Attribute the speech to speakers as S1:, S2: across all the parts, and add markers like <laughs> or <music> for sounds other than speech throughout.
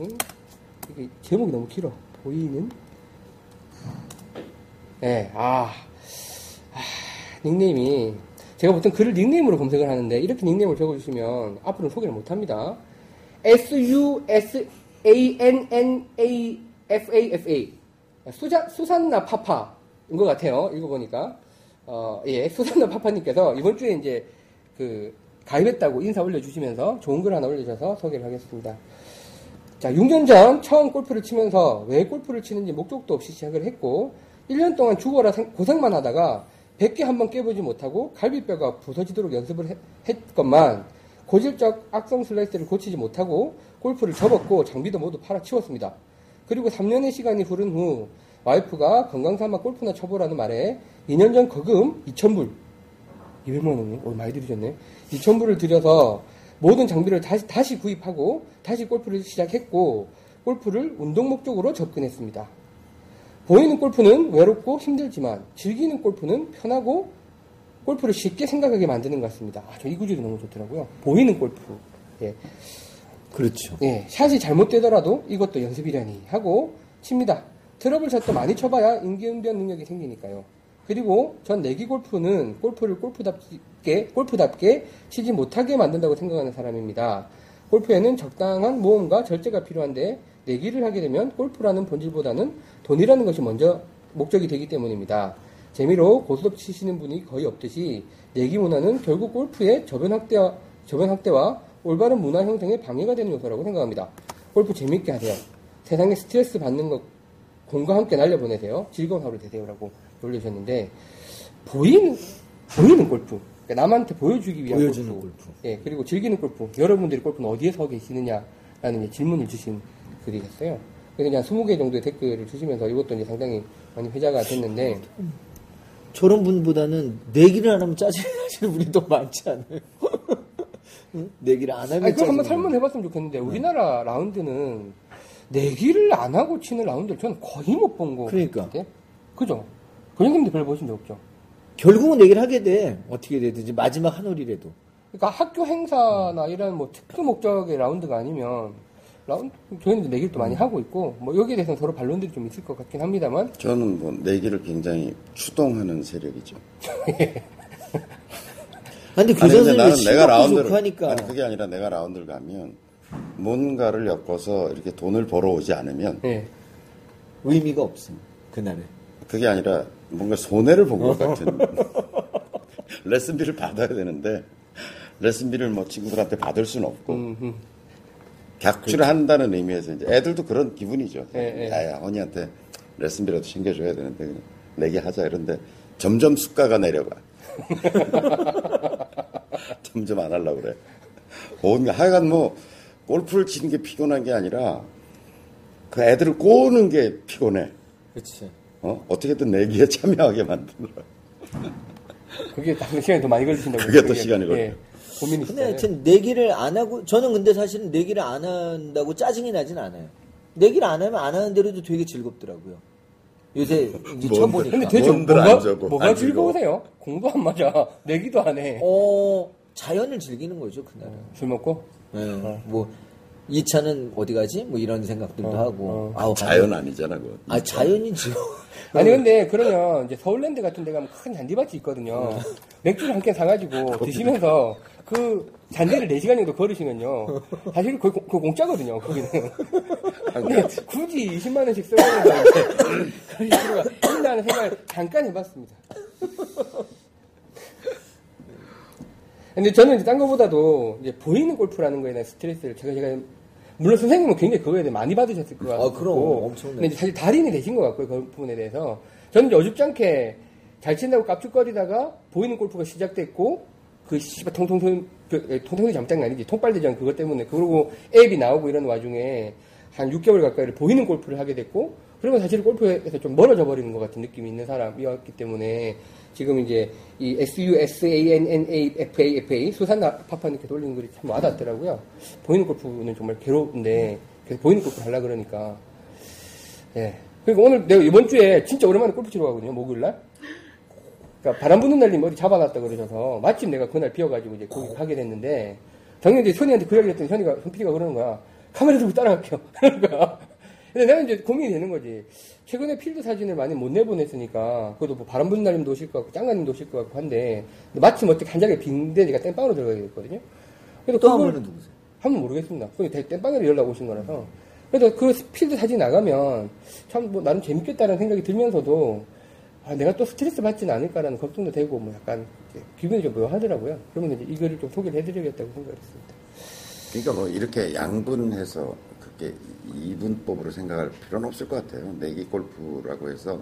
S1: 응? 이게 제목이 너무 길어. 보이는? 네, 아, 아, 닉네임이 제가 보통 글을 닉네임으로 검색을 하는데 이렇게 닉네임을 적어주시면 앞으로는 소개를 못합니다. S U S A N N A F A F A 수자, 수산나 파파인 것 같아요. 읽어보니까 어, 예, 수산나 파파님께서 이번 주에 이제 그 가입했다고 인사 올려주시면서 좋은 글 하나 올려주셔서 소개를 하겠습니다. 자, 6년 전 처음 골프를 치면서 왜 골프를 치는지 목적도 없이 시작을 했고 1년 동안 죽어라 고생만 하다가 100개 한번 깨보지 못하고 갈비뼈가 부서지도록 연습을 했, 했건만 고질적 악성 슬라이스를 고치지 못하고 골프를 접었고 장비도 모두 팔아치웠습니다. 그리고 3년의 시간이 흐른 후 와이프가 건강삼아 골프나 쳐보라는 말에 2년 전 거금 2,000불 200만 원이 오, 많이 들으셨네. 2,000불을 들여서 모든 장비를 다시, 다시 구입하고 다시 골프를 시작했고 골프를 운동 목적으로 접근했습니다. 보이는 골프는 외롭고 힘들지만 즐기는 골프는 편하고 골프를 쉽게 생각하게 만드는 것 같습니다. 아, 저 이 구절이 너무 좋더라고요. 보이는 골프. 예.
S2: 그렇죠.
S1: 예, 샷이 잘못되더라도 이것도 연습이라니 하고 칩니다. 트러블 샷도 많이 쳐봐야 임기응변 능력이 생기니까요. 그리고 전 내기 골프는 골프를 골프답게, 골프답게 치지 못하게 만든다고 생각하는 사람입니다. 골프에는 적당한 모험과 절제가 필요한데 내기를 하게 되면 골프라는 본질보다는 돈이라는 것이 먼저 목적이 되기 때문입니다. 재미로 고스톱 치시는 분이 거의 없듯이 내기 문화는 결국 골프의 저변 확대와, 저변 확대와 올바른 문화 형성에 방해가 되는 요소라고 생각합니다. 골프 재밌게 하세요. 세상에 스트레스 받는 것 공과 함께 날려보내세요. 즐거운 하루 되세요라고 올려주셨는데 보이는 보이는 골프 그러니까 남한테 보여주기 위한
S2: 보여주는
S1: 골프.
S2: 골프.
S1: 예 그리고 즐기는 골프 여러분들이 골프는 어디에 서 계시느냐라는 질문을 주신 글이었어요. 그래서 그냥 20개 정도의 댓글을 주시면서 이것도 이제 상당히 많이 회자가 됐는데
S2: 저런 분보다는 내기를 안 하면 짜증이 나시는 분이 더 많지 않아요? <laughs> 응? 내기를 안 하면
S1: 아니 그거 한번
S2: 짜증이
S1: 설문 해봤으면 좋겠는데 우리나라 라운드는 내기를 안 하고 치는 라운드를 저는 거의 못 본 거.
S2: 그러니까.
S1: 같은데? 그죠? 근육님도 별로 보신 적 없죠?
S2: 결국은 내기를 하게 돼. 어떻게 되든지 마지막 한 홀이라도.
S1: 그러니까 학교 행사나 이런 뭐 특수 목적의 라운드가 아니면 라운드 저희는 이제 내기를 또 많이 하고 있고 뭐 여기에 대해서는 서로 반론들이 좀 있을 것 같긴 합니다만
S3: 저는 뭐 내기를 굉장히 추동하는 세력이죠. <laughs>
S2: 근데
S3: 아니 근데
S2: 교사선생님이
S3: 나는 내가 라운드를
S2: 하니까.
S3: 아니 그게 아니라 내가 라운드를 가면 뭔가를 엮어서 이렇게 돈을 벌어오지 않으면
S1: 예.
S2: 의미가 없음. 그날에.
S3: 그게 아니라 뭔가 손해를 본 것 같은 <laughs> 레슨비를 받아야 되는데 레슨비를 뭐 친구들한테 받을 수는 없고
S1: 음, 음.
S3: 격추를 한다는 의미에서 이제 애들도 그런 기분이죠.
S1: 예, 예.
S3: 야야 언니한테 레슨비라도 챙겨줘야 되는데 그냥 내게 하자 이런데 점점 수가가 내려가. <laughs> 점점 안 하려고 그래. 뭔가 하여간 뭐 골프를 치는 게 피곤한 게 아니라 그 애들을 꼬는 게 피곤해.
S2: 그렇지.
S3: 어? 어떻게든 내기에 참여하게 만드느라.
S1: 그게 당근 시간이 더 많이 걸리신다고
S3: 그게 또
S1: 그게,
S3: 시간이 걸려.
S1: 예, 고민이
S2: 근데. 하여튼 내기를 안 하고 저는 근데 사실은 내기를 안 한다고 짜증이 나진 않아요. 내기를 안 하면 안 하는 대로도 되게 즐겁더라고요. 요새 <laughs> 쳐보니까.
S1: 근데 대체 뭐가, 뭐가. 즐거우세요? 공도 안 맞아. <laughs> 내기도 안 해.
S2: 어, 자연을 즐기는 거죠, 그날은.
S1: 술 먹고?
S2: 예, 뭐, 이 차는 어디 가지? 뭐 이런 생각들도 하고. 아우,
S3: 자연 아니잖아, 그거.
S2: 아, 자연이지.
S1: 아니 근데 그러면 이제 서울랜드 같은 데 가면 큰 잔디밭이 있거든요. 맥주를 한 캔 사가지고 드시면서 그 잔디를 4시간 정도 걸으시면요. <laughs> 사실 그, 그 공짜거든요, 거기는. 근데 굳이 20만 원씩 써가면서 이제 그럴 필요가 있다는 생각을 잠깐 해봤습니다. 근데 저는 이제 딴 거보다도 이제 보이는 골프라는 거에 대한 스트레스를 제가 제가 물론 선생님은 굉장히 그거에 대해 많이 받으셨을 것 같고
S2: 아, 그럼. 엄청나게.
S1: 근데 사실 달인이 되신 것 같고요 그 부분에 대해서 저는 이제 어줍잖게 잘 친다고 깝죽거리다가 보이는 골프가 시작됐고 그 씨발 통통통 그, 에, 통통이 잠깐 아니지 통빨대전 그것 때문에 그러고 앱이 나오고 이런 와중에 한 6개월 가까이를 보이는 골프를 하게 됐고 그리고 사실 골프에서 좀 멀어져 버리는 것 같은 느낌이 있는 사람이었기 때문에 지금 이제 이 SUSANNAFAFA 수산 파파님께 돌리는 글이 참 와닿더라고요. 보이는 골프는 정말 괴로운데 그래서 보이는 골프 하려 그러니까 예. 그리고 오늘 내가 이번 주에 진짜 오랜만에 골프 치러 가거든요. 목요일 날. 그러니까 바람 부는 날님 어디 잡아놨다 그러셔서 마침 내가 그날 비어가지고 이제 거기 가게 됐는데 작년에 현이한테 그 이야기 했더니 현이가 현 PD가 그러는 거야. 카메라 들고 따라갈게요. <laughs> 그러니까. 근데 나는 이제 고민이 되는 거지. 최근에 필드 사진을 많이 못 내보냈으니까, 그래도 뭐 바람 부는 날님도 오실 것 같고, 짱가님도 오실 것 같고 한데, 마침 어떻게 한 자리에 빈데 제가 땜빵으로 들어가게 됐거든요. 그래서
S2: 또한
S1: 그걸-
S2: 분은 누구세요?
S1: 한번 모르겠습니다. 그게 땜빵으로 연락 오신 거라서. 그래서 그 필드 사진 나가면 참 뭐 나름 재밌겠다는 생각이 들면서도 아, 내가 또 스트레스 받지는 않을까라는 걱정도 되고 뭐 약간 기분이 좀 묘하더라고요. 그러면 이제 이거를 좀 소개를 해드리겠다고 생각했습니다.
S3: 그러니까 뭐 이렇게 양분해서 그렇게 이분법으로 생각할 필요는 없을 것 같아요. 내기 골프라고 해서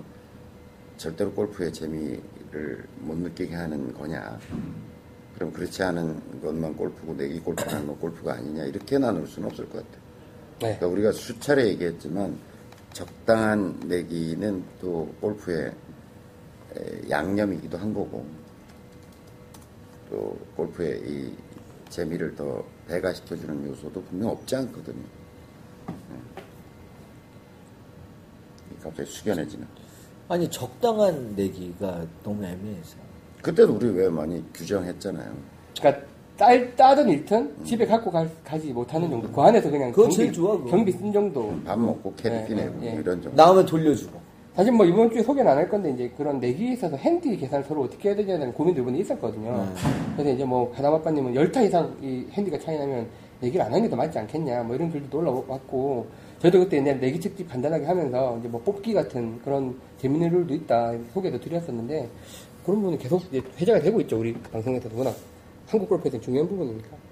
S3: 절대로 골프의 재미를 못 느끼게 하는 거냐. 그럼 그렇지 않은 것만 골프고 내기 골프는 건 골프가 아니냐 이렇게 나눌 수는 없을 것 같아요.
S1: 네.
S3: 그러니까 우리가 수차례 얘기했지만 적당한 내기는 또 골프의 에, 양념이기도 한 거고 또 골프의 이 재미를 더 배가시켜주는 요소도 분명 없지 않거든요. 갑자기 숙연해지는.
S2: 아니 적당한 내기가 너무 애매해서.
S3: 그때도 우리 왜 많이 규정했잖아요.
S1: 그러니까 딸, 따든 일튼 집에 갖고 가, 지 못하는 정도. 그 안에서 그냥
S2: 그거
S1: 경비,
S2: 제일 좋아, 그거.
S1: 경비 쓴 정도.
S3: 밥 먹고 캐디피
S1: 네,
S3: 내고
S1: 네, 네.
S3: 이런 정도.
S2: 나오면 돌려주고.
S1: 사실 뭐 이번 주에 소개는 안 할 건데 이제 그런 내기에 있어서 핸디 계산을 서로 어떻게 해야 되냐는 고민도 이번에 있었거든요. 그래서 이제 뭐 가담아빠님은 열타 이상 이 핸디가 차이 나면 내기를 안 하는 게 더 맞지 않겠냐 뭐 이런 글도 올라왔고 저도 그때 옛날에 내기 특집 간단하게 하면서 이제 뭐 뽑기 같은 그런 재밌는 룰도 있다 소개도 드렸었는데 그런 부분은 계속 이제 회자가 되고 있죠 우리 방송에서도 워낙 한국 골프에서 중요한 부분이니까.